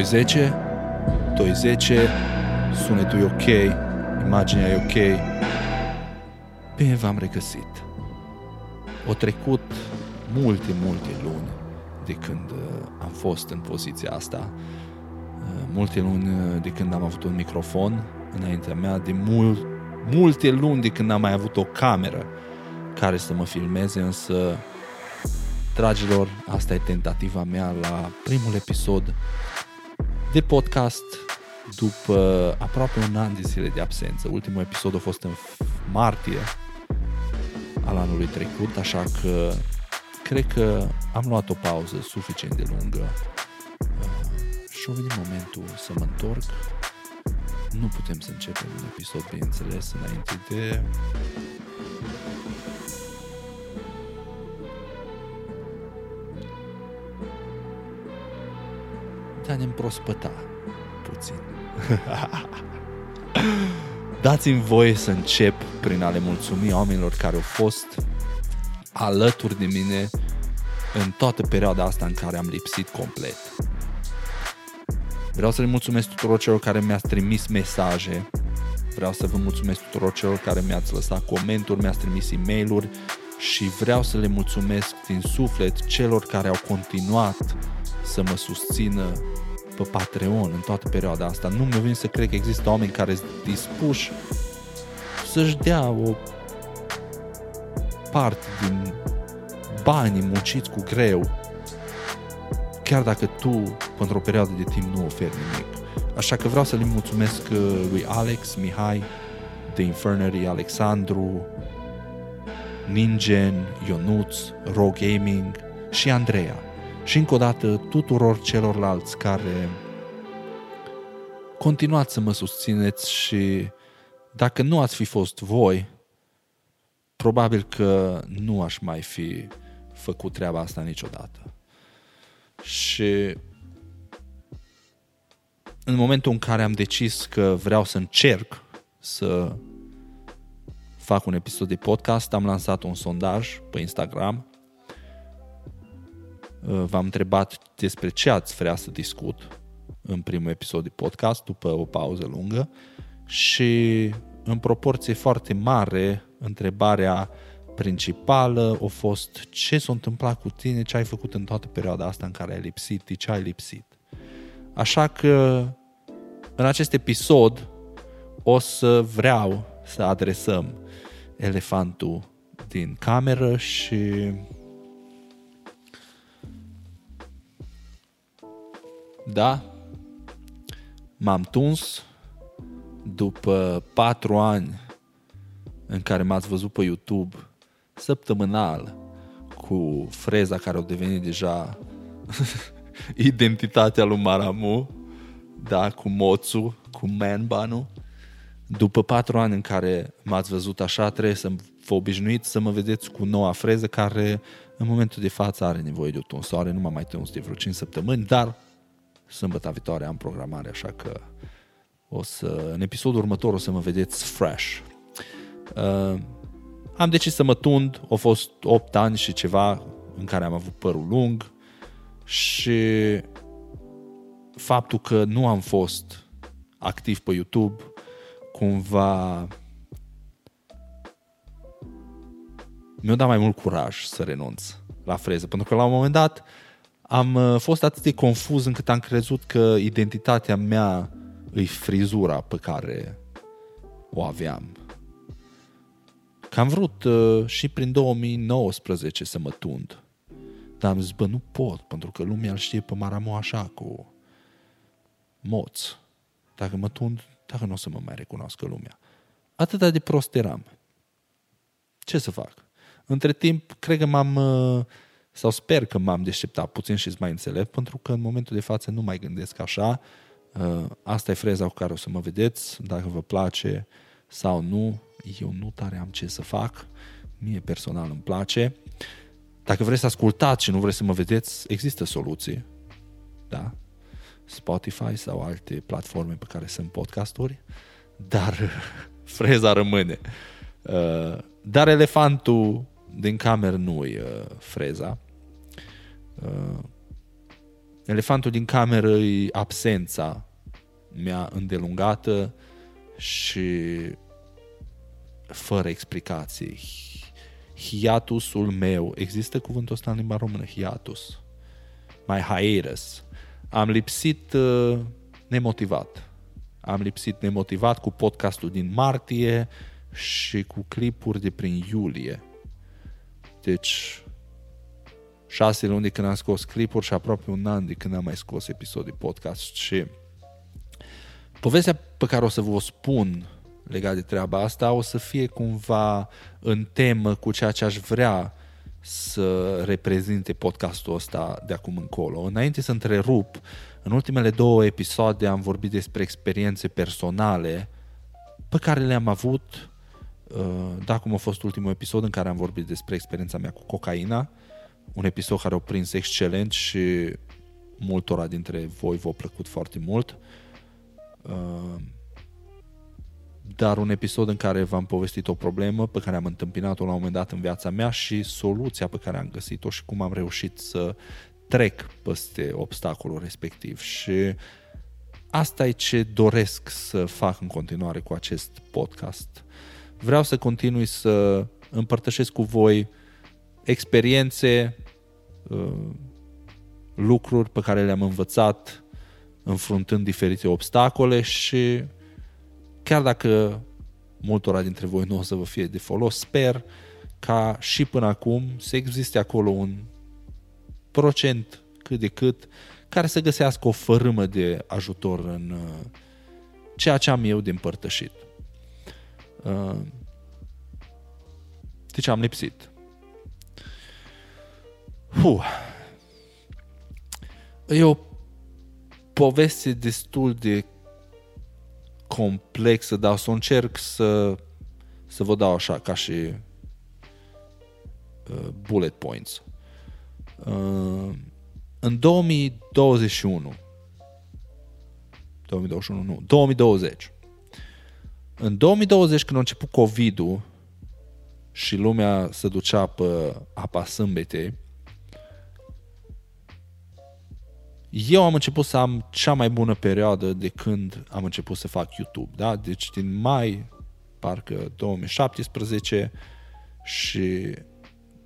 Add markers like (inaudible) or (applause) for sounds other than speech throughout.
210, 210, sunetul e ok, imaginea e ok. Bine v-am regăsit. O trecut multe, multe luni de când uh, am fost în poziția asta. Uh, multe luni uh, de când am avut un microfon înaintea mea, de mult, multe luni de când am mai avut o cameră care să mă filmeze, însă Dragilor, asta e tentativa mea la primul episod de podcast după aproape un an de zile de absență. Ultimul episod a fost în martie al anului trecut, așa că cred că am luat o pauză suficient de lungă și a venit momentul să mă întorc. Nu putem să începem un episod, bineînțeles, înainte de a ne împrospăta puțin. (laughs) Dați-mi voie să încep prin a le mulțumi oamenilor care au fost alături de mine în toată perioada asta în care am lipsit complet. Vreau să le mulțumesc tuturor celor care mi-ați trimis mesaje, vreau să vă mulțumesc tuturor celor care mi-ați lăsat comenturi, mi-ați trimis e mail și vreau să le mulțumesc din suflet celor care au continuat să mă susțină pe Patreon în toată perioada asta. Nu mi-a venit să cred că există oameni care sunt dispuși să-și dea o parte din banii munciți cu greu, chiar dacă tu, pentru o perioadă de timp, nu oferi nimic. Așa că vreau să le mulțumesc uh, lui Alex, Mihai, The Infernary, Alexandru, Ningen, Ionuț, Ro Gaming și Andreea și încă o dată tuturor celorlalți care continuați să mă susțineți și dacă nu ați fi fost voi, probabil că nu aș mai fi făcut treaba asta niciodată. Și în momentul în care am decis că vreau să încerc să fac un episod de podcast, am lansat un sondaj pe Instagram Uh, v-am întrebat despre ce ați vrea să discut în primul episod de podcast, după o pauză lungă, și în proporție foarte mare, întrebarea principală a fost ce s-a întâmplat cu tine, ce ai făcut în toată perioada asta în care ai lipsit, de ce ai lipsit. Așa că în acest episod o să vreau să adresăm elefantul din cameră și Da, m-am tuns după patru ani în care m-ați văzut pe YouTube săptămânal cu freza care au devenit deja (laughs) identitatea lui Maramu, da, cu Moțu, cu Manbanu. După patru ani în care m-ați văzut așa, trebuie să vă obișnuiți să mă vedeți cu noua freză care în momentul de față are nevoie de o tunsoare, nu m-am mai tuns de vreo 5 săptămâni, dar sâmbătă viitoare am programare, așa că o să, în episodul următor o să mă vedeți fresh. Uh, am decis să mă tund, au fost 8 ani și ceva în care am avut părul lung și faptul că nu am fost activ pe YouTube cumva mi-a dat mai mult curaj să renunț la freză, pentru că la un moment dat am uh, fost atât de confuz încât am crezut că identitatea mea îi frizura pe care o aveam. Că am vrut uh, și prin 2019 să mă tund. Dar am zis, bă, nu pot, pentru că lumea îl știe pe Maramo așa, cu moț. Dacă mă tund, dacă nu o să mă mai recunoască lumea. Atâta de prost eram. Ce să fac? Între timp, cred că m-am uh, sau sper că m-am deșteptat puțin și mai înțelept, pentru că în momentul de față nu mai gândesc așa. Uh, asta e freza cu care o să mă vedeți, dacă vă place sau nu. Eu nu tare am ce să fac, mie personal îmi place. Dacă vreți să ascultați și nu vreți să mă vedeți, există soluții. Da? Spotify sau alte platforme pe care sunt podcasturi, dar (laughs) freza rămâne. Uh, dar elefantul din cameră nu e uh, freza. Uh, Elefantul din cameră e absența mea îndelungată și fără explicații. Hiatusul meu, există cuvântul ăsta în limba română, hiatus. My hiatus. Am lipsit uh, nemotivat. Am lipsit nemotivat cu podcastul din martie și cu clipuri de prin iulie. Deci, șase luni de când am scos clipuri și aproape un an de când am mai scos episod de podcast și povestea pe care o să vă spun legat de treaba asta o să fie cumva în temă cu ceea ce aș vrea să reprezinte podcastul ăsta de acum încolo. Înainte să întrerup, în ultimele două episoade am vorbit despre experiențe personale pe care le-am avut, uh, da, cum a fost ultimul episod în care am vorbit despre experiența mea cu cocaina, un episod care a prins excelent și multora dintre voi v-a plăcut foarte mult. Uh, dar un episod în care v-am povestit o problemă pe care am întâmpinat-o la un moment dat în viața mea și soluția pe care am găsit-o și cum am reușit să trec peste obstacolul respectiv. Și asta e ce doresc să fac în continuare cu acest podcast. Vreau să continui să împărtășesc cu voi experiențe, uh, lucruri pe care le-am învățat înfruntând diferite obstacole și chiar dacă multora dintre voi nu o să vă fie de folos, sper ca și până acum să existe acolo un procent cât de cât care să găsească o fărâmă de ajutor în uh, ceea ce am eu de împărtășit. Uh, deci am lipsit. Huh. E o poveste destul de complexă, dar o să încerc să, să vă dau așa, ca și uh, bullet points. Uh, în 2021 2021, nu, 2020 în 2020 când a început COVID-ul și lumea se ducea pe apa sâmbetei eu am început să am cea mai bună perioadă de când am început să fac YouTube, da? Deci din mai, parcă 2017 și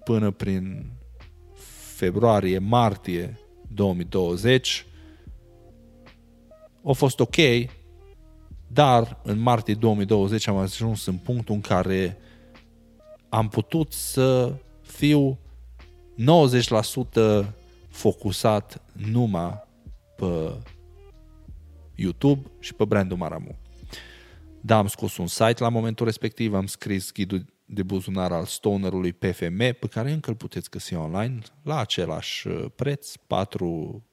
până prin februarie, martie 2020 a fost ok, dar în martie 2020 am ajuns în punctul în care am putut să fiu 90% focusat numai pe YouTube și pe brandul Maramu. Da, am scos un site la momentul respectiv, am scris ghidul de buzunar al stonerului PFM, pe care încă îl puteți găsi online la același uh, preț, 4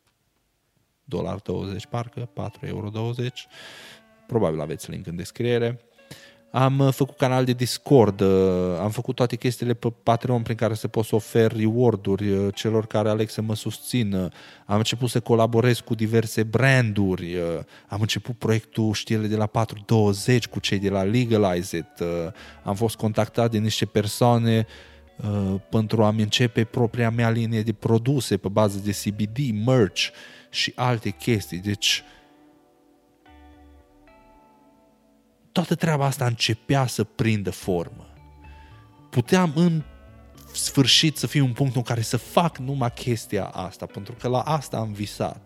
dolari 20 parcă, 4 euro 20. Probabil aveți link în descriere. Am uh, făcut canal de Discord, uh, am făcut toate chestiile pe Patreon prin care se pot să ofer reward-uri uh, celor care aleg să mă susțină. Am început să colaborez cu diverse branduri. Am început proiectul știrile de la 420 cu cei de la Legalize It. Am fost contactat de niște persoane pentru a-mi începe propria mea linie de produse pe bază de CBD, merch și alte chestii. Deci, toată treaba asta începea să prindă formă. Puteam în sfârșit să fiu un punct în care să fac numai chestia asta, pentru că la asta am visat.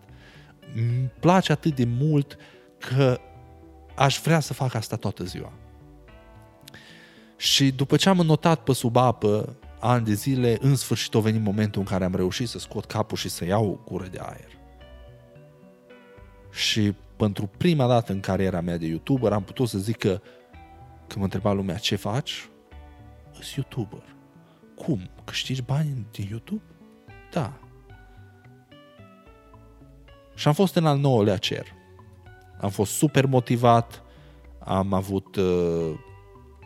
Îmi place atât de mult că aș vrea să fac asta toată ziua. Și după ce am notat pe sub apă ani de zile, în sfârșit a venit momentul în care am reușit să scot capul și să iau o gură de aer. Și pentru prima dată în cariera mea de YouTuber am putut să zic că când mă întreba lumea ce faci, sunt YouTuber. Cum? Câștigi bani din YouTube? Da. Și am fost în al nouălea cer. Am fost super motivat, am avut uh,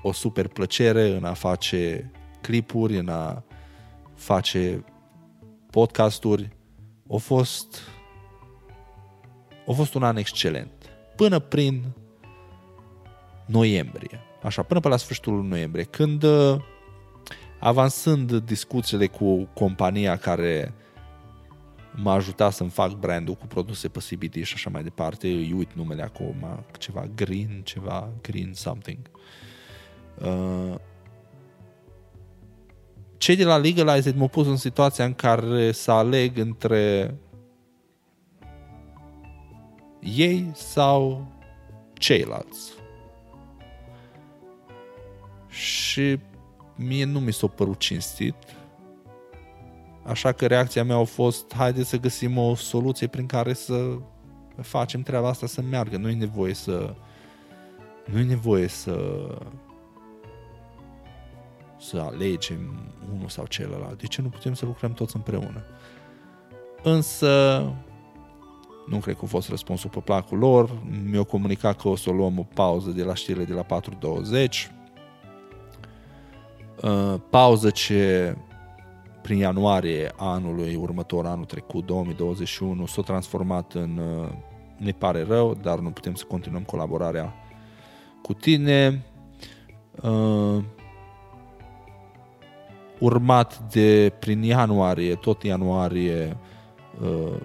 o super plăcere în a face clipuri, în a face podcasturi. A fost a fost un an excelent. Până prin noiembrie. Așa, până pe la sfârșitul noiembrie, când uh, avansând discuțiile cu compania care m-a ajutat să-mi fac brandul cu produse pe CBD și așa mai departe. Îi uit numele acum, ceva green, ceva green something. Uh, cei de la Legalized m-au pus în situația în care să aleg între ei sau ceilalți. Și mie nu mi s-a părut cinstit. Așa că reacția mea a fost haide să găsim o soluție prin care să facem treaba asta să meargă. Nu e nevoie să nu e nevoie să să alegem unul sau celălalt. De ce nu putem să lucrăm toți împreună? Însă nu cred că a fost răspunsul pe placul lor. Mi-au comunicat că o să luăm o pauză de la știrile de la 4.20. Uh, pauză ce prin ianuarie anului următor, anul trecut, 2021, s-a transformat în uh, ne pare rău, dar nu putem să continuăm colaborarea cu tine. Uh, urmat de prin ianuarie, tot ianuarie, uh,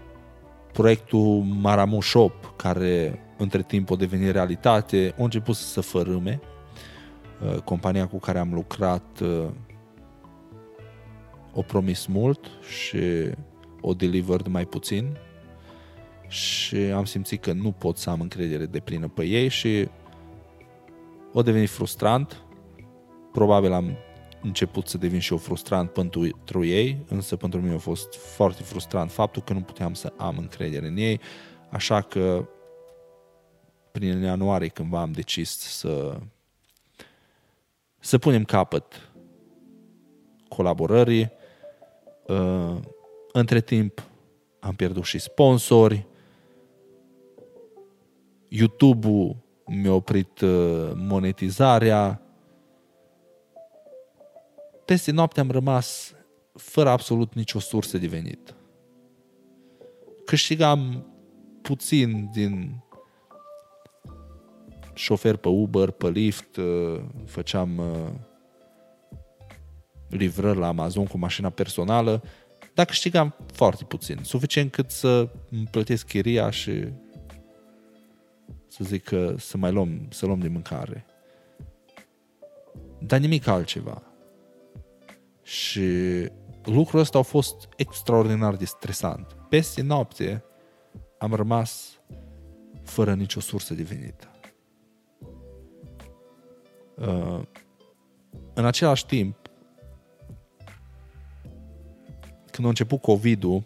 proiectul Maramuș Shop, care între timp a devenit realitate, a început să se fărâme. Uh, compania cu care am lucrat uh, o promis mult și o delivered mai puțin și am simțit că nu pot să am încredere de plină pe ei și o devenit frustrant. Probabil am început să devin și eu frustrant pentru ei, însă pentru mine a fost foarte frustrant faptul că nu puteam să am încredere în ei, așa că prin ianuarie cândva am decis să să punem capăt colaborării. Uh, între timp am pierdut și sponsori. YouTube-ul mi-a oprit uh, monetizarea peste noapte am rămas fără absolut nicio sursă de venit. Câștigam puțin din șofer pe Uber, pe Lyft, uh, făceam uh, livrări la Amazon cu mașina personală, dar câștigam foarte puțin, suficient cât să îmi plătesc chiria și să zic că să mai luăm, să luăm de mâncare. Dar nimic altceva. Și lucrul ăsta a fost extraordinar de stresant. Peste noapte am rămas fără nicio sursă de venit. Uh, în același timp, când a început COVID-ul,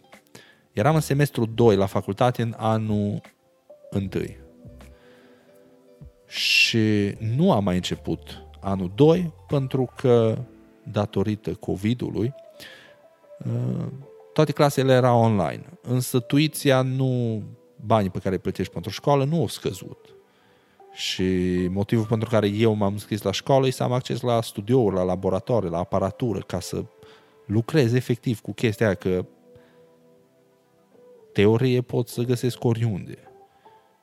eram în semestru 2 la facultate în anul 1. Și nu am mai început anul 2 pentru că datorită COVID-ului, uh, toate clasele erau online. Însă tuiția nu, banii pe care îi plătești pentru școală nu au scăzut. Și motivul pentru care eu m-am scris la școală e să am acces la studiouri, la laboratoare, la aparatură, ca să lucrez efectiv cu chestia aia, că teorie pot să găsesc oriunde.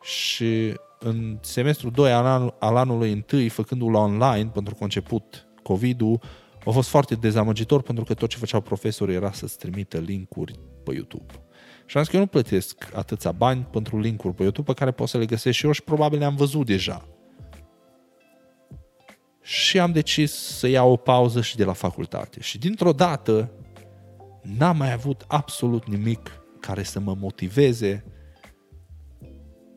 Și în semestrul 2 al, anul, al anului 1, făcându-l online, pentru că a început COVID-ul, a fost foarte dezamăgitor pentru că tot ce făceau profesorii era să-ți trimită linkuri pe YouTube. Și am zis că eu nu plătesc atâția bani pentru linkuri pe YouTube pe care pot să le găsesc și eu și probabil le-am văzut deja. Și am decis să iau o pauză și de la facultate. Și dintr-o dată n-am mai avut absolut nimic care să mă motiveze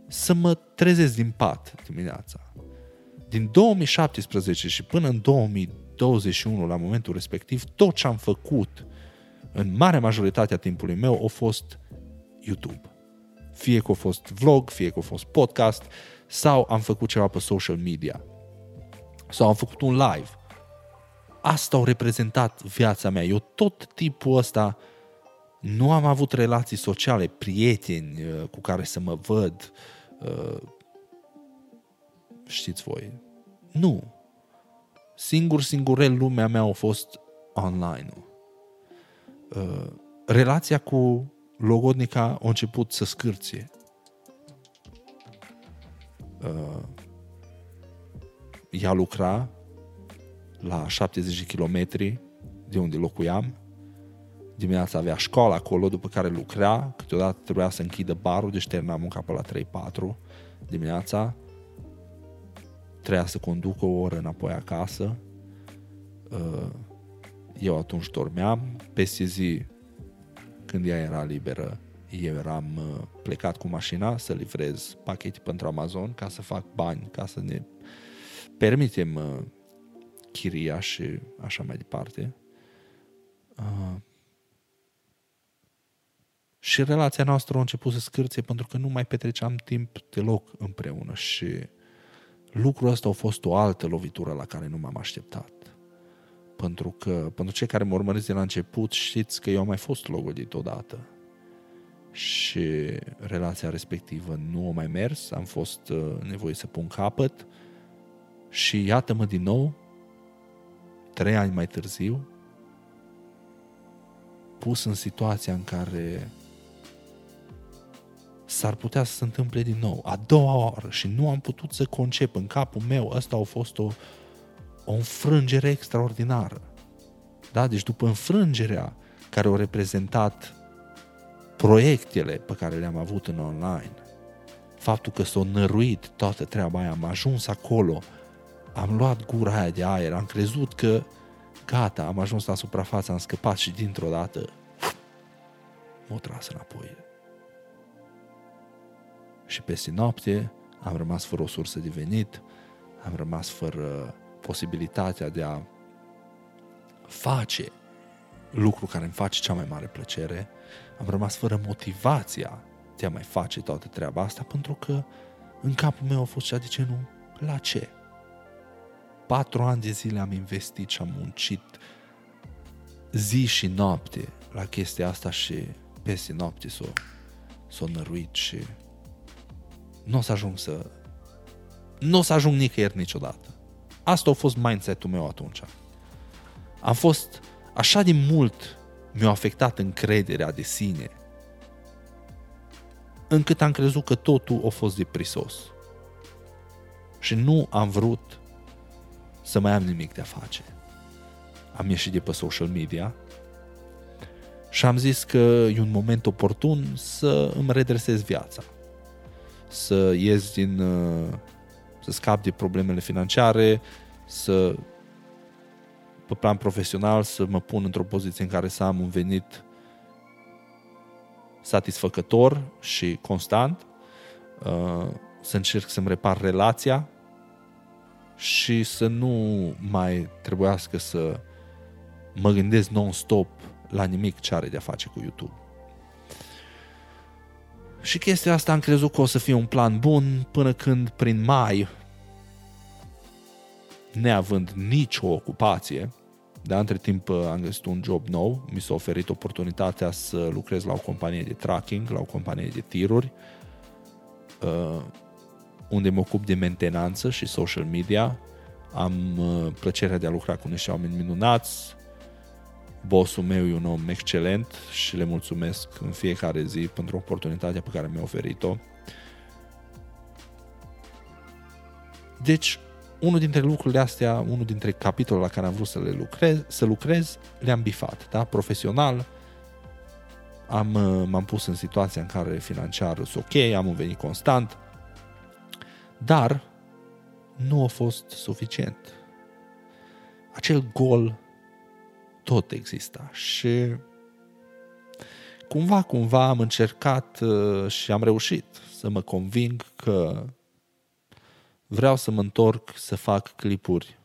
să mă trezesc din pat dimineața. Din 2017 și până în 2020 21 la momentul respectiv, tot ce am făcut în marea majoritate a timpului meu a fost YouTube. Fie că a fost vlog, fie că a fost podcast, sau am făcut ceva pe social media. Sau am făcut un live. Asta au reprezentat viața mea. Eu tot tipul ăsta nu am avut relații sociale, prieteni uh, cu care să mă văd. Uh, știți voi. Nu singur, singurel lumea mea a fost online uh, relația cu logodnica a început să scârție. Uh, ea lucra la 70 de kilometri de unde locuiam, Dimineața avea școală acolo, după care lucra, câteodată trebuia să închidă barul, deci termina munca pe la 3-4 dimineața. Trebuia să conducă o oră înapoi acasă. Uh, eu atunci dormeam, peste zi, când ea era liberă, eu eram uh, plecat cu mașina să livrez pachete pentru Amazon ca să fac bani, ca să ne permitem uh, chiria și așa mai departe. Uh, și relația noastră a început să scârție pentru că nu mai petreceam timp deloc împreună și lucrul ăsta a fost o altă lovitură la care nu m-am așteptat. Pentru că, pentru cei care mă urmăriți de la început, știți că eu am mai fost logodit odată și relația respectivă nu a mai mers, am fost uh, nevoie să pun capăt și iată-mă din nou, trei ani mai târziu, pus în situația în care s-ar putea să se întâmple din nou, a doua oară și nu am putut să concep în capul meu, asta a fost o, o înfrângere extraordinară. Da? Deci după înfrângerea care au reprezentat proiectele pe care le-am avut în online, faptul că s-a năruit toată treaba aia, am ajuns acolo, am luat gura aia de aer, am crezut că gata, am ajuns la suprafață, am scăpat și dintr-o dată m-a tras înapoi. Și peste noapte am rămas fără o sursă de venit, am rămas fără posibilitatea de a face lucru care îmi face cea mai mare plăcere, am rămas fără motivația de a mai face toată treaba asta pentru că în capul meu a fost cea de ce nu, la ce? Patru ani de zile am investit și am muncit zi și noapte la chestia asta și peste noapte s-o, s-o năruit și nu o să ajung să nu o să ajung nicăieri niciodată. Asta a fost mindset-ul meu atunci. Am fost așa de mult mi-a afectat încrederea de sine, încât am crezut că totul a fost de prisos. Și nu am vrut să mai am nimic de a face. Am ieșit de pe social media și am zis că e un moment oportun să îmi redresez viața. Să ies din... Uh, să scap de problemele financiare, să pe plan profesional să mă pun într-o poziție în care să am un venit satisfăcător și constant, uh, să încerc să-mi repar relația și să nu mai trebuiască să mă gândesc non-stop la nimic ce are de-a face cu YouTube. Și chestia asta am crezut că o să fie un plan bun până când prin mai, neavând nicio ocupație, dar între timp uh, am găsit un job nou, mi s-a oferit oportunitatea să lucrez la o companie de tracking, la o companie de tiruri, uh, unde mă ocup de mentenanță și social media. Am uh, plăcerea de a lucra cu niște oameni minunați, bossul meu e un om excelent și le mulțumesc în fiecare zi pentru oportunitatea pe care mi-a oferit-o. Deci, unul dintre lucrurile astea, unul dintre capitolele la care am vrut să le lucrez, să lucrez, le-am bifat, da? Profesional, am, m-am pus în situația în care financiar sunt ok, am un venit constant, dar nu a fost suficient. Acel gol tot exista și cumva, cumva am încercat uh, și am reușit să mă conving că vreau să mă întorc să fac clipuri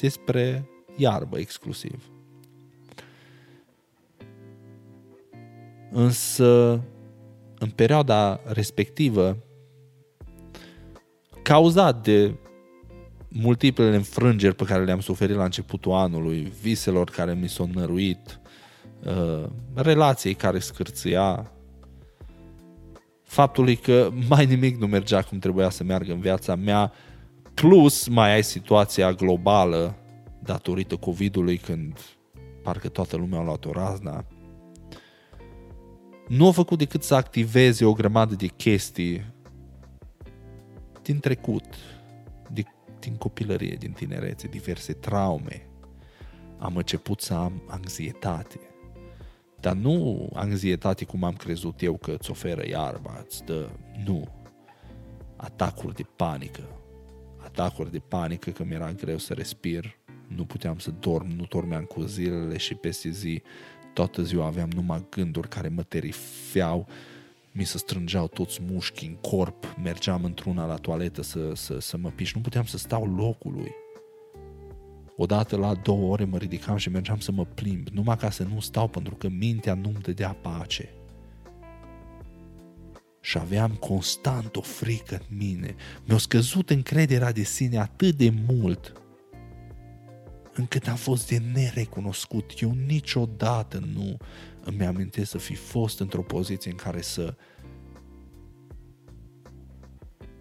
despre iarbă exclusiv. Însă, în perioada respectivă, cauzat de multiplele înfrângeri pe care le-am suferit la începutul anului, viselor care mi s-au năruit, uh, relației care scârțâia, faptului că mai nimic nu mergea cum trebuia să meargă în viața mea, plus mai ai situația globală datorită COVID-ului când parcă toată lumea a luat o razna, nu a făcut decât să activeze o grămadă de chestii din trecut, de, din copilărie, din tinerețe, diverse traume, am început să am anxietate. Dar nu anxietate cum am crezut eu că îți oferă iarba, îți dă... Nu. Atacuri de panică. Atacuri de panică că mi-era greu să respir, nu puteam să dorm, nu dormeam cu zilele și peste zi toată ziua aveam numai gânduri care mă terifeau, mi se strângeau toți mușchii în corp, mergeam într-una la toaletă să, să, să mă piș, nu puteam să stau locului. Odată la două ore mă ridicam și mergeam să mă plimb, numai ca să nu stau pentru că mintea nu-mi dădea pace. Și aveam constant o frică în mine. Mi-a scăzut încrederea de sine atât de mult încât am fost de nerecunoscut. Eu niciodată nu îmi amintesc să fi fost într-o poziție în care să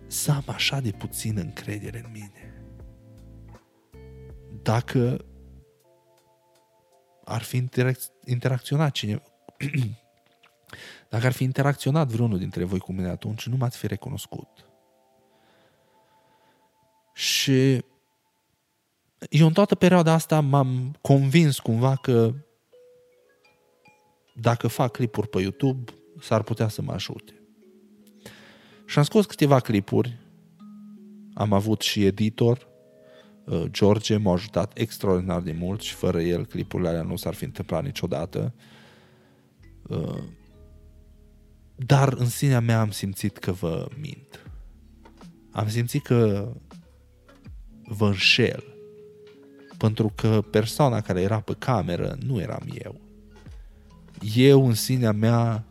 să am așa de puțin încredere în mine. Dacă ar fi interac- interacționat cineva, (clears throat) dacă ar fi interacționat vreunul dintre voi cu mine atunci, nu m-ați fi recunoscut. Și eu în toată perioada asta m-am convins cumva că dacă fac clipuri pe YouTube, s-ar putea să mă ajute. Și am scos câteva clipuri, am avut și editor, uh, George m-a ajutat extraordinar de mult și fără el clipurile alea nu s-ar fi întâmplat niciodată. Uh, dar în sinea mea am simțit că vă mint. Am simțit că vă înșel. Pentru că persoana care era pe cameră nu eram eu. Eu în sinea mea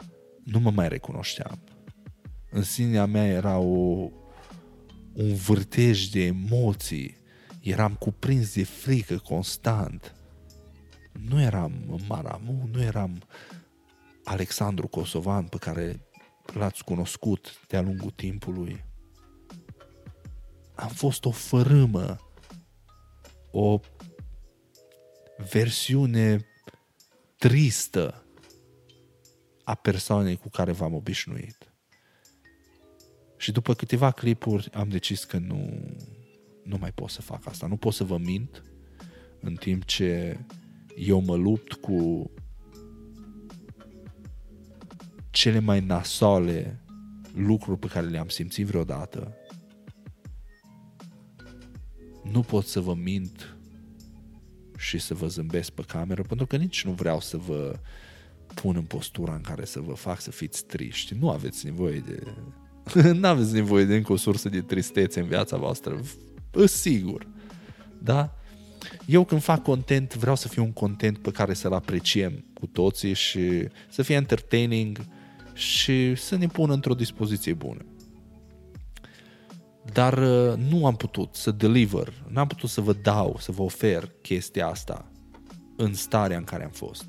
nu mă mai recunoșteam. În sinea mea era o, un vârtej de emoții. Eram cuprins de frică constant. Nu eram Maramu, nu eram Alexandru Kosovan pe care l-ați cunoscut de-a lungul timpului. Am fost o fărâmă, o versiune tristă a persoanei cu care v-am obișnuit. Și după câteva clipuri am decis că nu, nu mai pot să fac asta. Nu pot să vă mint în timp ce eu mă lupt cu cele mai nasoale lucruri pe care le-am simțit vreodată. Nu pot să vă mint și să vă zâmbesc pe cameră, pentru că nici nu vreau să vă pun în postura în care să vă fac să fiți triști. Nu aveți nevoie de... (laughs) nu aveți nevoie de încă o sursă de tristețe în viața voastră. Sigur. Da? Eu când fac content, vreau să fie un content pe care să-l apreciem cu toții și să fie entertaining și să ne pună într-o dispoziție bună. Dar uh, nu am putut să deliver, nu am putut să vă dau, să vă ofer chestia asta în starea în care am fost.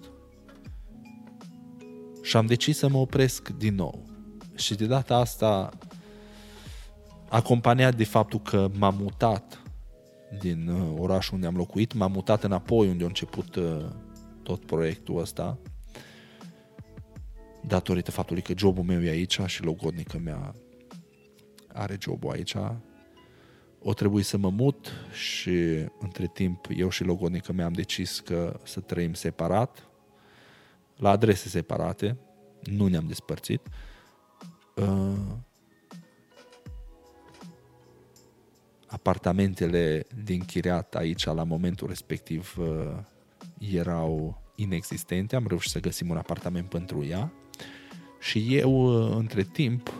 Și am decis să mă opresc din nou. Și de data asta, acompaniat de faptul că m-am mutat din uh, orașul unde am locuit, m-am mutat înapoi unde a început uh, tot proiectul ăsta, datorită faptului că jobul meu e aici și logodnica mea are jobul aici. O trebuie să mă mut și între timp eu și logodnica mea am decis că să trăim separat, la adrese separate, nu ne-am despărțit. Uh, apartamentele din chiriat aici la momentul respectiv uh, erau inexistente, am reușit să găsim un apartament pentru ea și eu uh, între timp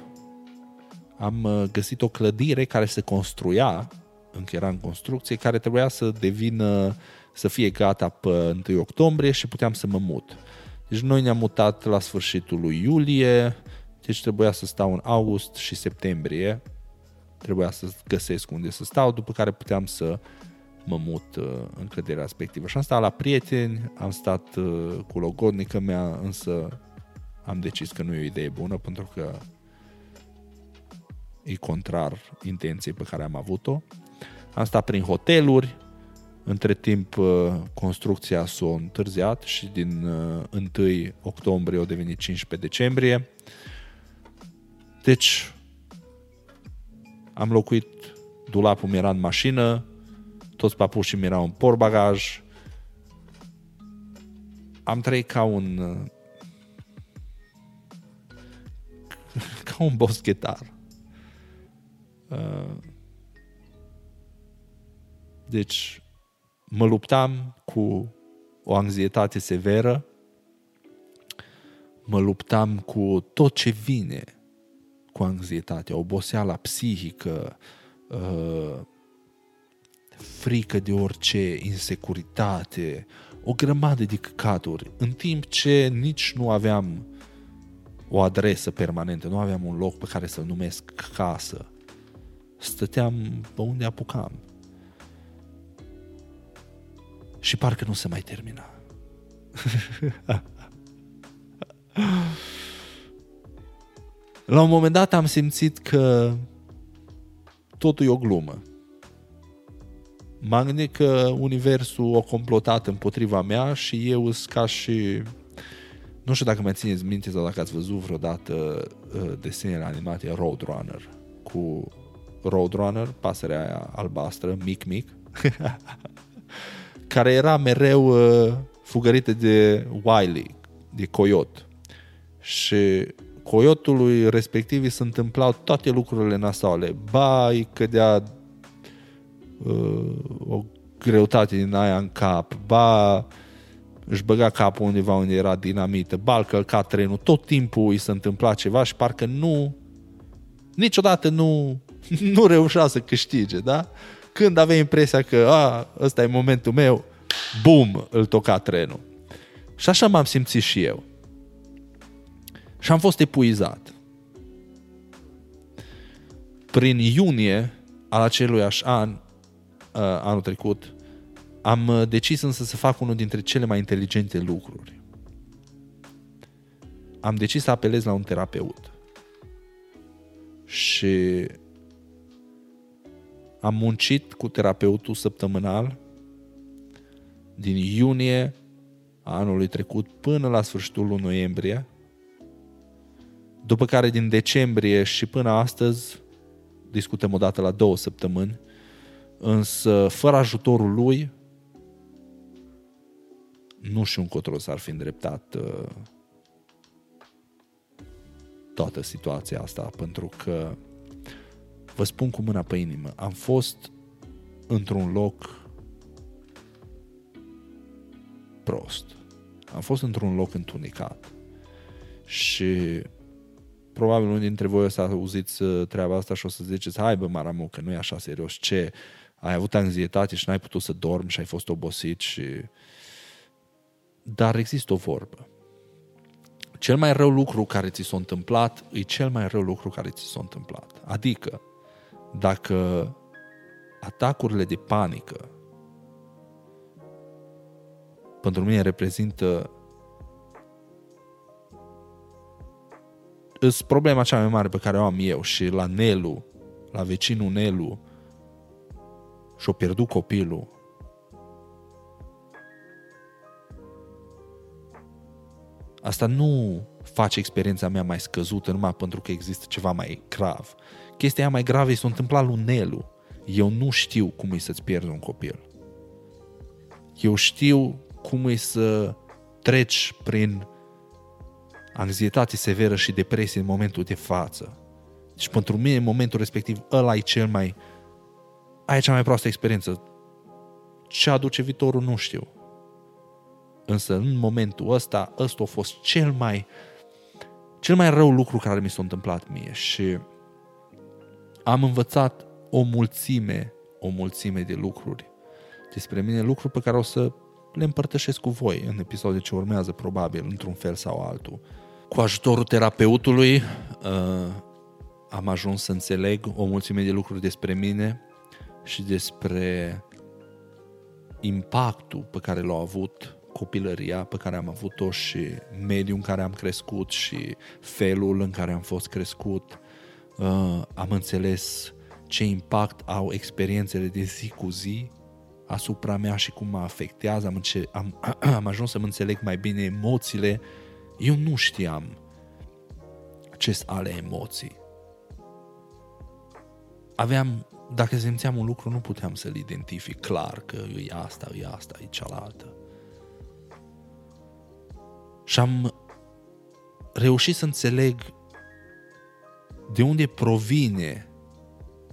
am uh, găsit o clădire care se construia, încă era în construcție, care trebuia să devină, să fie gata pe 1 octombrie și puteam să mă mut. Deci noi ne-am mutat la sfârșitul lui iulie, deci trebuia să stau în august și septembrie, trebuia să găsesc unde să stau, după care puteam să mă mut uh, în clădirea respectivă. Și am stat la prieteni, am stat uh, cu logodnică mea, însă am decis că nu e o idee bună pentru că e contrar intenției pe care am avut-o. Am stat prin hoteluri, între timp uh, construcția s-a întârziat și din 1 uh, octombrie a devenit 15 decembrie. Deci am locuit, dulapul mi era în mașină, toți papușii mi erau în porbagaj, am trăit ca un (laughs) ca un boschetar. Uh, deci mă luptam cu o anxietate severă, mă luptam cu tot ce vine cu anxietatea, oboseala psihică, uh, frică de orice, insecuritate, o grămadă de căcaturi, în timp ce nici nu aveam o adresă permanentă, nu aveam un loc pe care să-l numesc casă. Stăteam pe unde apucam. Și parcă nu se mai termina. (laughs) La un moment dat am simțit că totul e o glumă. M-am gândit că universul a complotat împotriva mea și eu sunt ca și... Nu știu dacă mai țineți minte sau dacă ați văzut vreodată uh, desenele animate Roadrunner cu Roadrunner, pasărea aia albastră, mic, mic, (laughs) care era mereu uh, fugărită de Wiley, de coiot. Și coiotului respectiv îi se întâmplau toate lucrurile nasoale. Ba, îi cădea uh, o greutate din aia în cap, ba își băga capul undeva unde era dinamită, ba îl călca trenul, tot timpul îi se întâmpla ceva și parcă nu niciodată nu (laughs) nu reușea să câștige, da? Când avea impresia că, a, ăsta e momentul meu, bum, îl toca trenul. Și așa m-am simțit și eu. Și am fost epuizat. Prin iunie al aceluiași an, uh, anul trecut, am uh, decis însă să fac unul dintre cele mai inteligente lucruri. Am decis să apelez la un terapeut. Și am muncit cu terapeutul săptămânal din iunie a anului trecut până la sfârșitul lui noiembrie, după care din decembrie și până astăzi discutăm o dată la două săptămâni, însă fără ajutorul lui nu știu încotro s-ar fi îndreptat uh, toată situația asta, pentru că vă spun cu mâna pe inimă, am fost într-un loc prost. Am fost într-un loc întunecat. Și probabil unul dintre voi o să auziți uh, treaba asta și o să ziceți, hai bă, Maramu, că nu e așa serios. Ce? Ai avut anxietate și n-ai putut să dormi și ai fost obosit și... Dar există o vorbă. Cel mai rău lucru care ți s-a întâmplat e cel mai rău lucru care ți s-a întâmplat. Adică, dacă atacurile de panică pentru mine reprezintă îs problema cea mai mare pe care o am eu și la Nelu, la vecinul Nelu și-o pierdut copilul. Asta nu face experiența mea mai scăzută numai pentru că există ceva mai grav. Chestia aia mai gravă s-a întâmplat lui Nelu. Eu nu știu cum e să-ți pierzi un copil. Eu știu cum e să treci prin anxietate severă și depresie în momentul de față. Deci pentru mine, în momentul respectiv, ăla e cel mai... Aia e cea mai proastă experiență. Ce aduce viitorul, nu știu. Însă, în momentul ăsta, ăsta a fost cel mai cel mai rău lucru care mi s-a întâmplat mie și am învățat o mulțime, o mulțime de lucruri despre mine, lucruri pe care o să le împărtășesc cu voi în episoade ce urmează, probabil, într-un fel sau altul. Cu ajutorul terapeutului uh, am ajuns să înțeleg o mulțime de lucruri despre mine și despre impactul pe care l-a avut copilăria pe care am avut-o și mediul în care am crescut și felul în care am fost crescut. Uh, am înțeles ce impact au experiențele de zi cu zi asupra mea și cum mă afectează. Am, înce- am, (clears throat) am ajuns să mă înțeleg mai bine emoțiile. Eu nu știam ce sunt ale emoții. Aveam, dacă simțeam un lucru, nu puteam să-l identific clar că e asta, e asta, e cealaltă. Și am reușit să înțeleg de unde provine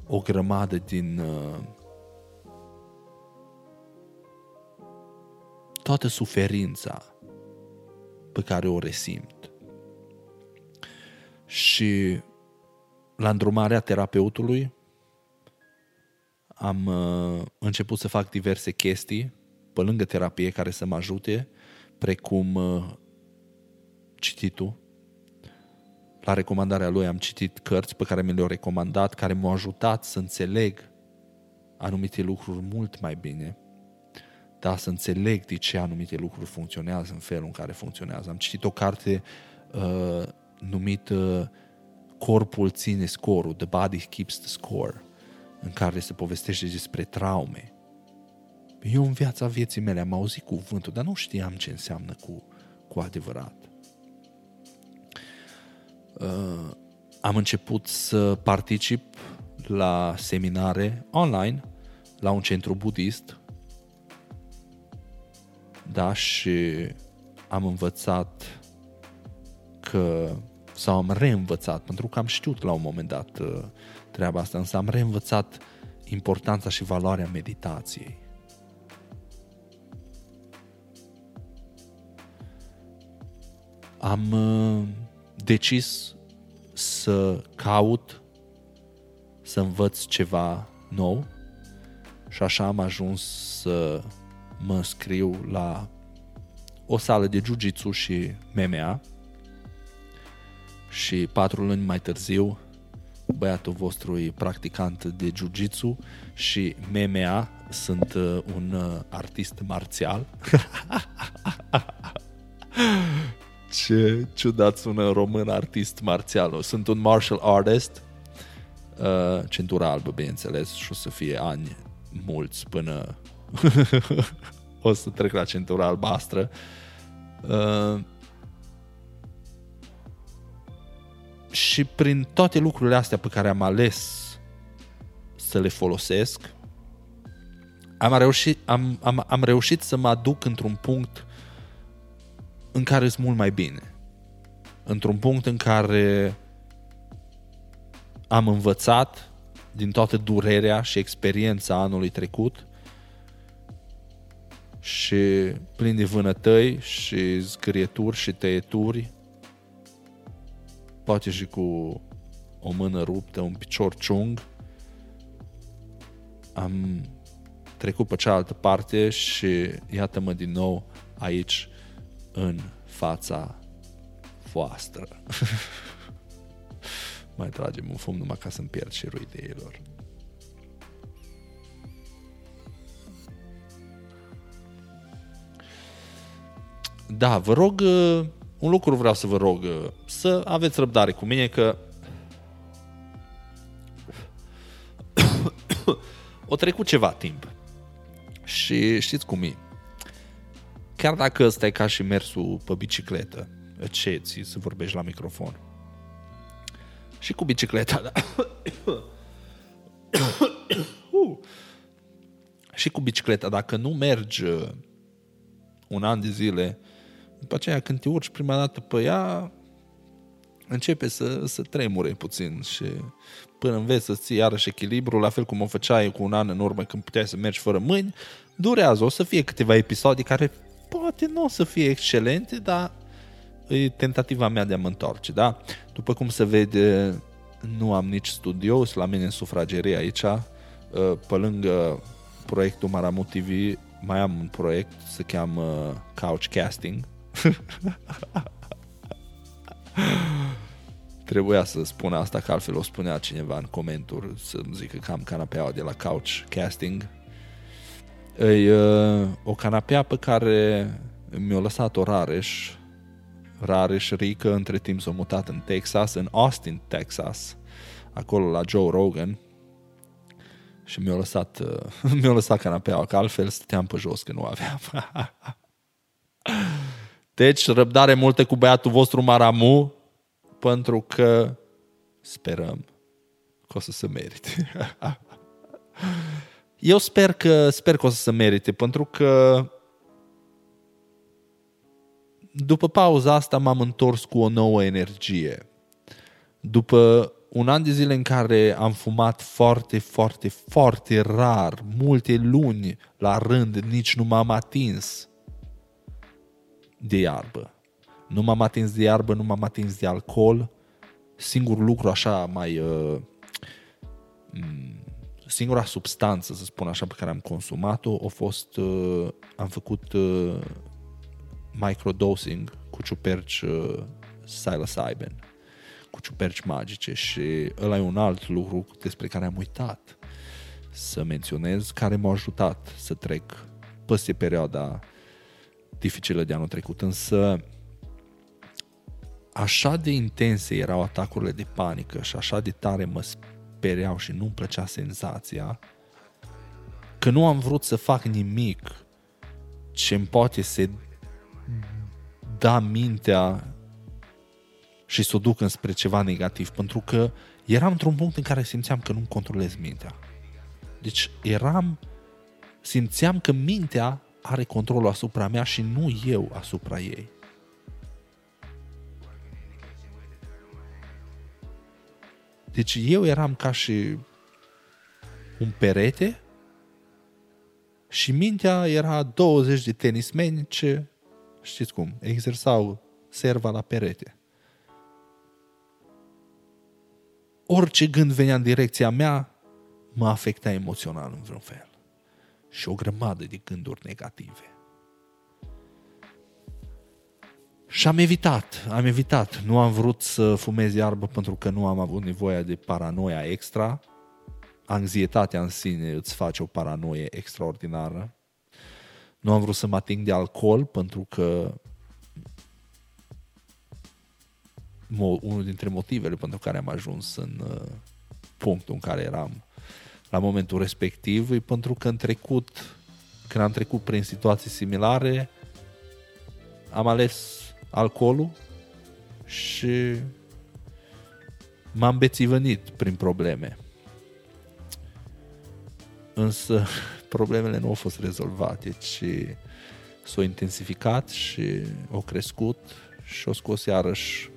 o grămadă din uh, toată suferința pe care o resimt. Și la îndrumarea terapeutului am uh, început să fac diverse chestii pe lângă terapie care să mă ajute, precum uh, cititul. La recomandarea lui am citit cărți pe care mi le-au recomandat, care m-au ajutat să înțeleg anumite lucruri mult mai bine. Da, să înțeleg de ce anumite lucruri funcționează în felul în care funcționează. Am citit o carte uh, numită Corpul ține scorul, The Body Keeps the Score, în care se povestește despre traume. Eu în viața vieții mele am auzit cuvântul, dar nu știam ce înseamnă cu, cu adevărat. Uh, am început să particip la seminare online la un centru budist da, și am învățat că sau am reînvățat, pentru că am știut la un moment dat uh, treaba asta, însă am reînvățat importanța și valoarea meditației. Am uh, decis să caut, să învăț ceva nou și așa am ajuns să mă scriu la o sală de jiu-jitsu și MMA și patru luni mai târziu băiatul vostru e practicant de jiu-jitsu și MMA sunt uh, un uh, artist marțial. (laughs) Ce ciudat sună român artist marțial. Sunt un martial artist, uh, centura albă, bineînțeles, și o să fie ani mulți până (laughs) o să trec la centura albastră. Uh, și prin toate lucrurile astea pe care am ales să le folosesc, am reușit, am, am, am reușit să mă aduc într-un punct în care sunt mult mai bine. Într-un punct în care am învățat din toată durerea și experiența anului trecut și plin de vânătăi și zgârieturi și tăieturi, poate și cu o mână ruptă, un picior ciung, am trecut pe cealaltă parte și iată-mă din nou aici în fața voastră. (laughs) Mai tragem un fum numai ca să-mi pierd și ideilor. Da, vă rog, uh, un lucru vreau să vă rog, uh, să aveți răbdare cu mine că (coughs) o trecut ceva timp. Și știți cum e chiar dacă ăsta e ca și mersul pe bicicletă, ce ți să vorbești la microfon. Și cu bicicleta, da. (coughs) și cu bicicleta, dacă nu mergi uh, un an de zile, după aceea când te urci prima dată pe ea, începe să, să tremure puțin și până înveți să ții iarăși echilibru, la fel cum o făceai cu un an în urmă când puteai să mergi fără mâini, durează. O să fie câteva episoade care poate nu o să fie excelente, dar e tentativa mea de a mă întoarce, da? După cum se vede, nu am nici studio, la mine în sufragerie aici, uh, pe lângă proiectul Maramu TV, mai am un proiect, se cheamă Couch Casting. (laughs) Trebuia să spun asta, că altfel o spunea cineva în comentarii să zică că am canapeaua de la Couch Casting E uh, o canapea pe care mi-a lăsat-o Rareș. Rareș Rică, între timp s-a mutat în Texas, în Austin, Texas, acolo la Joe Rogan. Și mi-a lăsat, uh, (laughs) mi-a lăsat canapeaua, că altfel stăteam pe jos, că nu aveam. (laughs) deci, răbdare multă cu băiatul vostru Maramu, pentru că sperăm că o să se merite. (laughs) Eu sper că, sper că o să se merite, pentru că după pauza asta m-am întors cu o nouă energie. După un an de zile în care am fumat foarte, foarte, foarte rar, multe luni la rând, nici nu m-am atins de iarbă. Nu m-am atins de iarbă, nu m-am atins de alcool. Singurul lucru așa mai... Uh, singura substanță, să spun așa, pe care am consumat-o a fost... Uh, am făcut uh, microdosing cu ciuperci uh, psilocybin cu ciuperci magice și ăla e un alt lucru despre care am uitat să menționez, care m-a ajutat să trec peste perioada dificilă de anul trecut, însă așa de intense erau atacurile de panică și așa de tare mă speriau și nu-mi plăcea senzația că nu am vrut să fac nimic ce îmi poate să da mintea și să o duc înspre ceva negativ, pentru că eram într-un punct în care simțeam că nu-mi controlez mintea. Deci eram, simțeam că mintea are controlul asupra mea și nu eu asupra ei. Deci eu eram ca și un perete și mintea era 20 de tenismeni ce, știți cum, exersau serva la perete. orice gând venea în direcția mea, mă afecta emoțional în vreun fel. Și o grămadă de gânduri negative. Și am evitat, am evitat. Nu am vrut să fumez iarbă pentru că nu am avut nevoie de paranoia extra. Anxietatea în sine îți face o paranoie extraordinară. Nu am vrut să mă ating de alcool pentru că unul dintre motivele pentru care am ajuns în uh, punctul în care eram la momentul respectiv e pentru că în trecut, când am trecut prin situații similare, am ales alcoolul și m-am bețivănit prin probleme. Însă (laughs) problemele nu au fost rezolvate, ci s-au intensificat și au crescut și au scos iarăși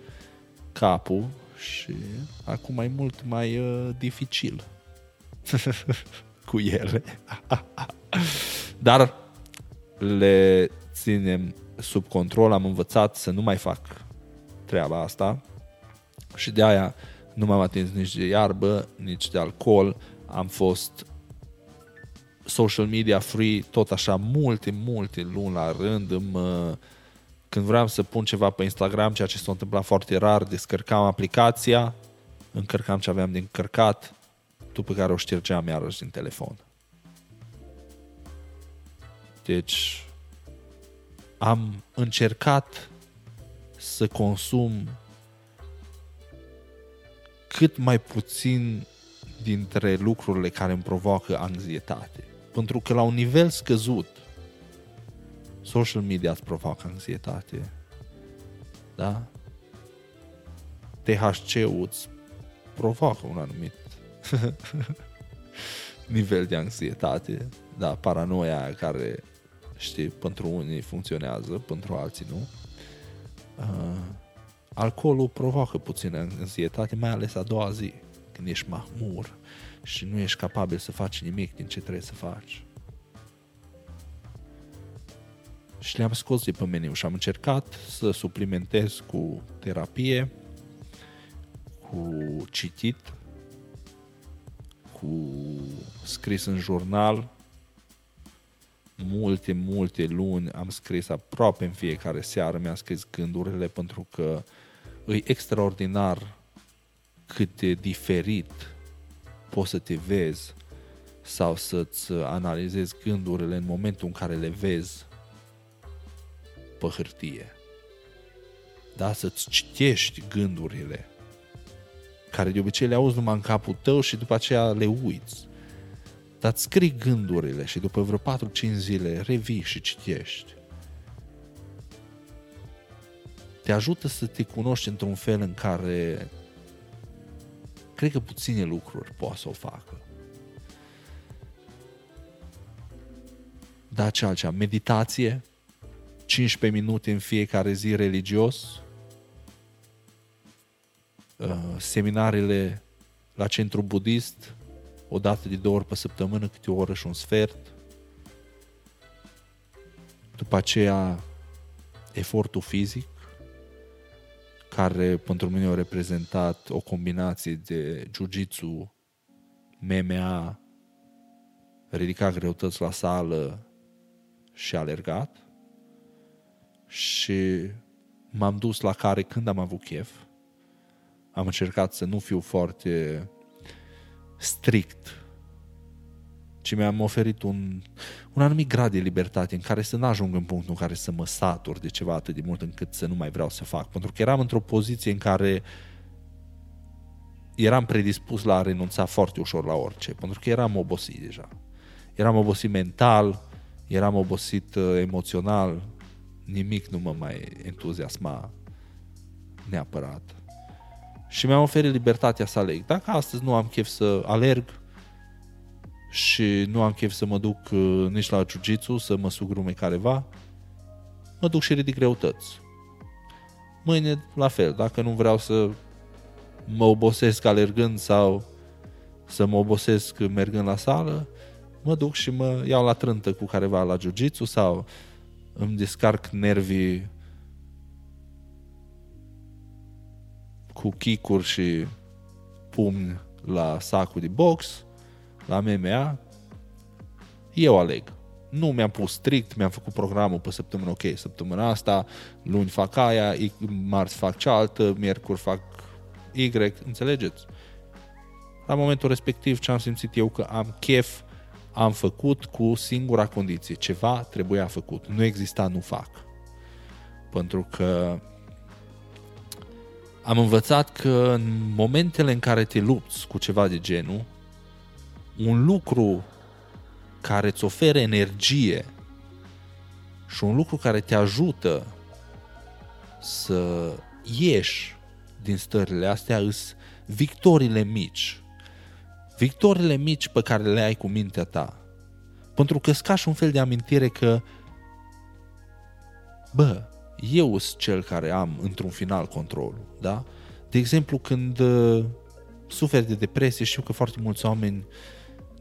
capul și acum e mult mai uh, dificil (laughs) cu ele. (laughs) Dar le ținem sub control, am învățat să nu mai fac treaba asta și de aia nu m-am atins nici de iarbă, nici de alcool, am fost social media free tot așa multe, multe luni la rând, îmi uh, când vreau să pun ceva pe Instagram, ceea ce s-a întâmplat foarte rar, descărcam aplicația, încărcam ce aveam de încărcat, după care o ștergeam iarăși din telefon. Deci am încercat să consum cât mai puțin dintre lucrurile care îmi provoacă anxietate. Pentru că la un nivel scăzut, social media îți provoacă anxietate. Da? THC-ul îți provoacă un anumit (laughs) nivel de anxietate, da, paranoia care, știi, pentru unii funcționează, pentru alții nu. Uh, alcoolul provoacă puțină anxietate, mai ales a doua zi, când ești mahmur și nu ești capabil să faci nimic din ce trebuie să faci. și le-am scos de pe meniu și am încercat să suplimentez cu terapie, cu citit, cu scris în jurnal. Multe, multe luni am scris aproape în fiecare seară, mi-am scris gândurile pentru că e extraordinar cât de diferit poți să te vezi sau să-ți analizezi gândurile în momentul în care le vezi pe hârtie. Da? Să-ți citești gândurile, care de obicei le auzi numai în capul tău și după aceea le uiți. Dar scrii gândurile și după vreo 4-5 zile revii și citești. Te ajută să te cunoști într-un fel în care cred că puține lucruri poate să o facă. Da, ce altceva? Meditație, 15 minute în fiecare zi religios, uh, seminarele la centru budist, o dată de două ori pe săptămână, câte o oră și un sfert. După aceea, efortul fizic, care pentru mine a reprezentat o combinație de jiu-jitsu, MMA, ridicat greutăți la sală și alergat. Și m-am dus la care când am avut chef. Am încercat să nu fiu foarte strict, ci mi-am oferit un, un anumit grad de libertate în care să nu ajung în punctul în care să mă satur de ceva atât de mult încât să nu mai vreau să fac. Pentru că eram într-o poziție în care eram predispus la a renunța foarte ușor la orice, pentru că eram obosit deja. Eram obosit mental, eram obosit uh, emoțional, nimic nu mă mai entuziasma neapărat. Și mi-am oferit libertatea să aleg. Dacă astăzi nu am chef să alerg și nu am chef să mă duc uh, nici la jiu să mă sugrume careva, mă duc și ridic greutăți. Mâine, la fel, dacă nu vreau să mă obosesc alergând sau să mă obosesc mergând la sală, mă duc și mă iau la trântă cu careva la jiu sau îmi descarc nervii cu chicuri și pumni la sacul de box, la MMA, eu aleg. Nu mi-am pus strict, mi-am făcut programul pe săptămână, ok, săptămâna asta, luni fac aia, marți fac cealaltă, miercuri fac Y, înțelegeți? La momentul respectiv ce am simțit eu că am chef, am făcut cu singura condiție. Ceva trebuia făcut. Nu exista, nu fac. Pentru că am învățat că în momentele în care te lupți cu ceva de genul, un lucru care îți oferă energie și un lucru care te ajută să ieși din stările astea îs victorile mici. Victorile mici pe care le ai cu mintea ta. Pentru că ca și un fel de amintire că bă, eu sunt cel care am într-un final controlul, da? De exemplu, când uh, suferi de depresie, știu că foarte mulți oameni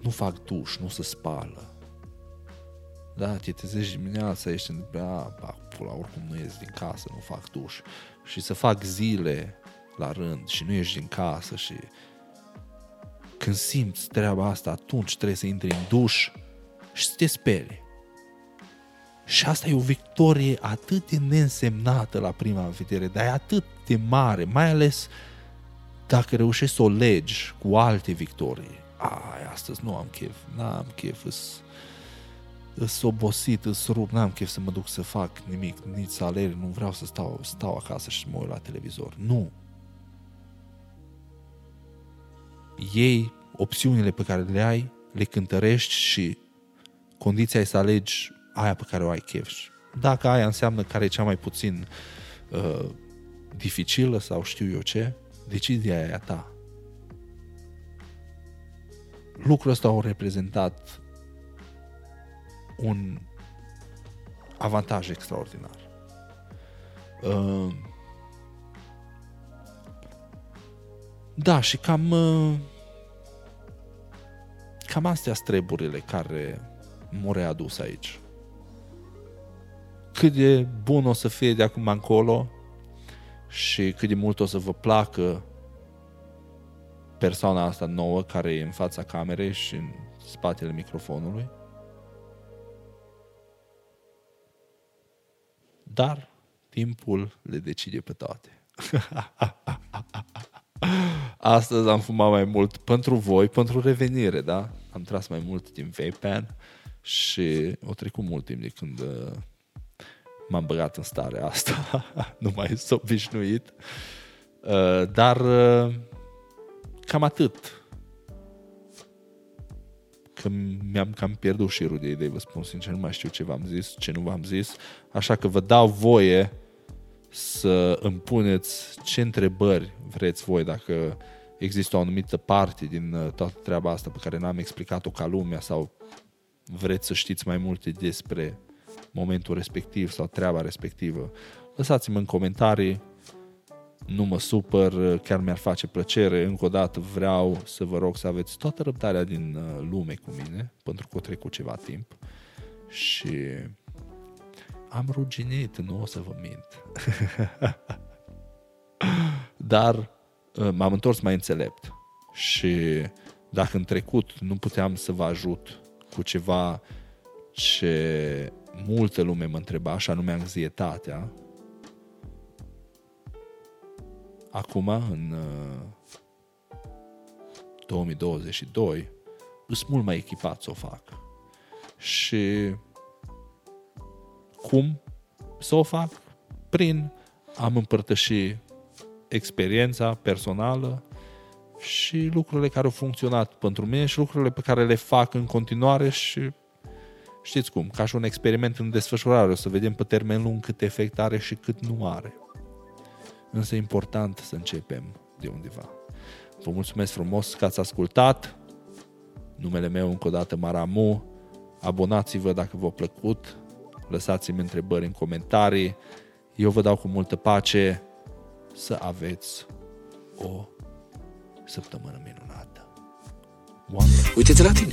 nu fac duș, nu se spală. Da, te trezești dimineața, ești în... A, pula, oricum nu ies din casă, nu fac duș. Și să fac zile la rând și nu ieși din casă și când simți treaba asta, atunci trebuie să intri în duș și să te speli. Și asta e o victorie atât de neînsemnată la prima vedere, dar e atât de mare, mai ales dacă reușești să o legi cu alte victorii. Ai, astăzi nu am chef, n-am chef, îs, îs obosit, îs rup, n-am chef să mă duc să fac nimic, nici să alerg, nu vreau să stau, stau acasă și să mă uit la televizor. Nu. Iei opțiunile pe care le ai, le cântărești și condiția e să alegi aia pe care o ai chef. Dacă aia înseamnă care e cea mai puțin uh, dificilă sau știu eu ce, decizia e a ta. Lucrul ăsta au reprezentat un avantaj extraordinar. Uh, da, și cam uh, cam astea treburile care m-au readus aici cât de bun o să fie de acum încolo și cât de mult o să vă placă persoana asta nouă care e în fața camerei și în spatele microfonului. Dar timpul le decide pe toate. (laughs) Astăzi am fumat mai mult pentru voi, pentru revenire, da? Am tras mai mult din vape pen și o trecut mult timp de când uh, m-am băgat în starea asta, (laughs) nu mai sunt obișnuit. Uh, dar uh, cam atât. Că mi-am cam pierdut șirul de idei, vă spun sincer, nu mai știu ce v-am zis, ce nu v-am zis, așa că vă dau voie să îmi puneți ce întrebări vreți voi, dacă există o anumită parte din uh, toată treaba asta pe care n-am explicat-o ca lumea sau vreți să știți mai multe despre momentul respectiv sau treaba respectivă. Lăsați-mă în comentarii, nu mă supăr, chiar mi-ar face plăcere. Încă o dată vreau să vă rog să aveți toată răbdarea din uh, lume cu mine, pentru că o trec cu ceva timp. Și am ruginit, nu o să vă mint. (laughs) Dar uh, m-am întors mai înțelept. Și dacă în trecut nu puteam să vă ajut cu ceva ce multă lume mă întreba, și anume anxietatea, acum, în uh, 2022, sunt mult mai echipat să o fac. Și cum să o fac? Prin am împărtăși experiența personală și lucrurile care au funcționat pentru mine și lucrurile pe care le fac în continuare și știți cum, ca și un experiment în desfășurare, o să vedem pe termen lung cât efect are și cât nu are. Însă e important să începem de undeva. Vă mulțumesc frumos că ați ascultat. Numele meu încă o dată Maramu. Abonați-vă dacă v-a plăcut. Lăsați-mi întrebări în comentarii. Eu vă dau cu multă pace să aveți o săptămână minunată. Oameni. Uite-te la tine.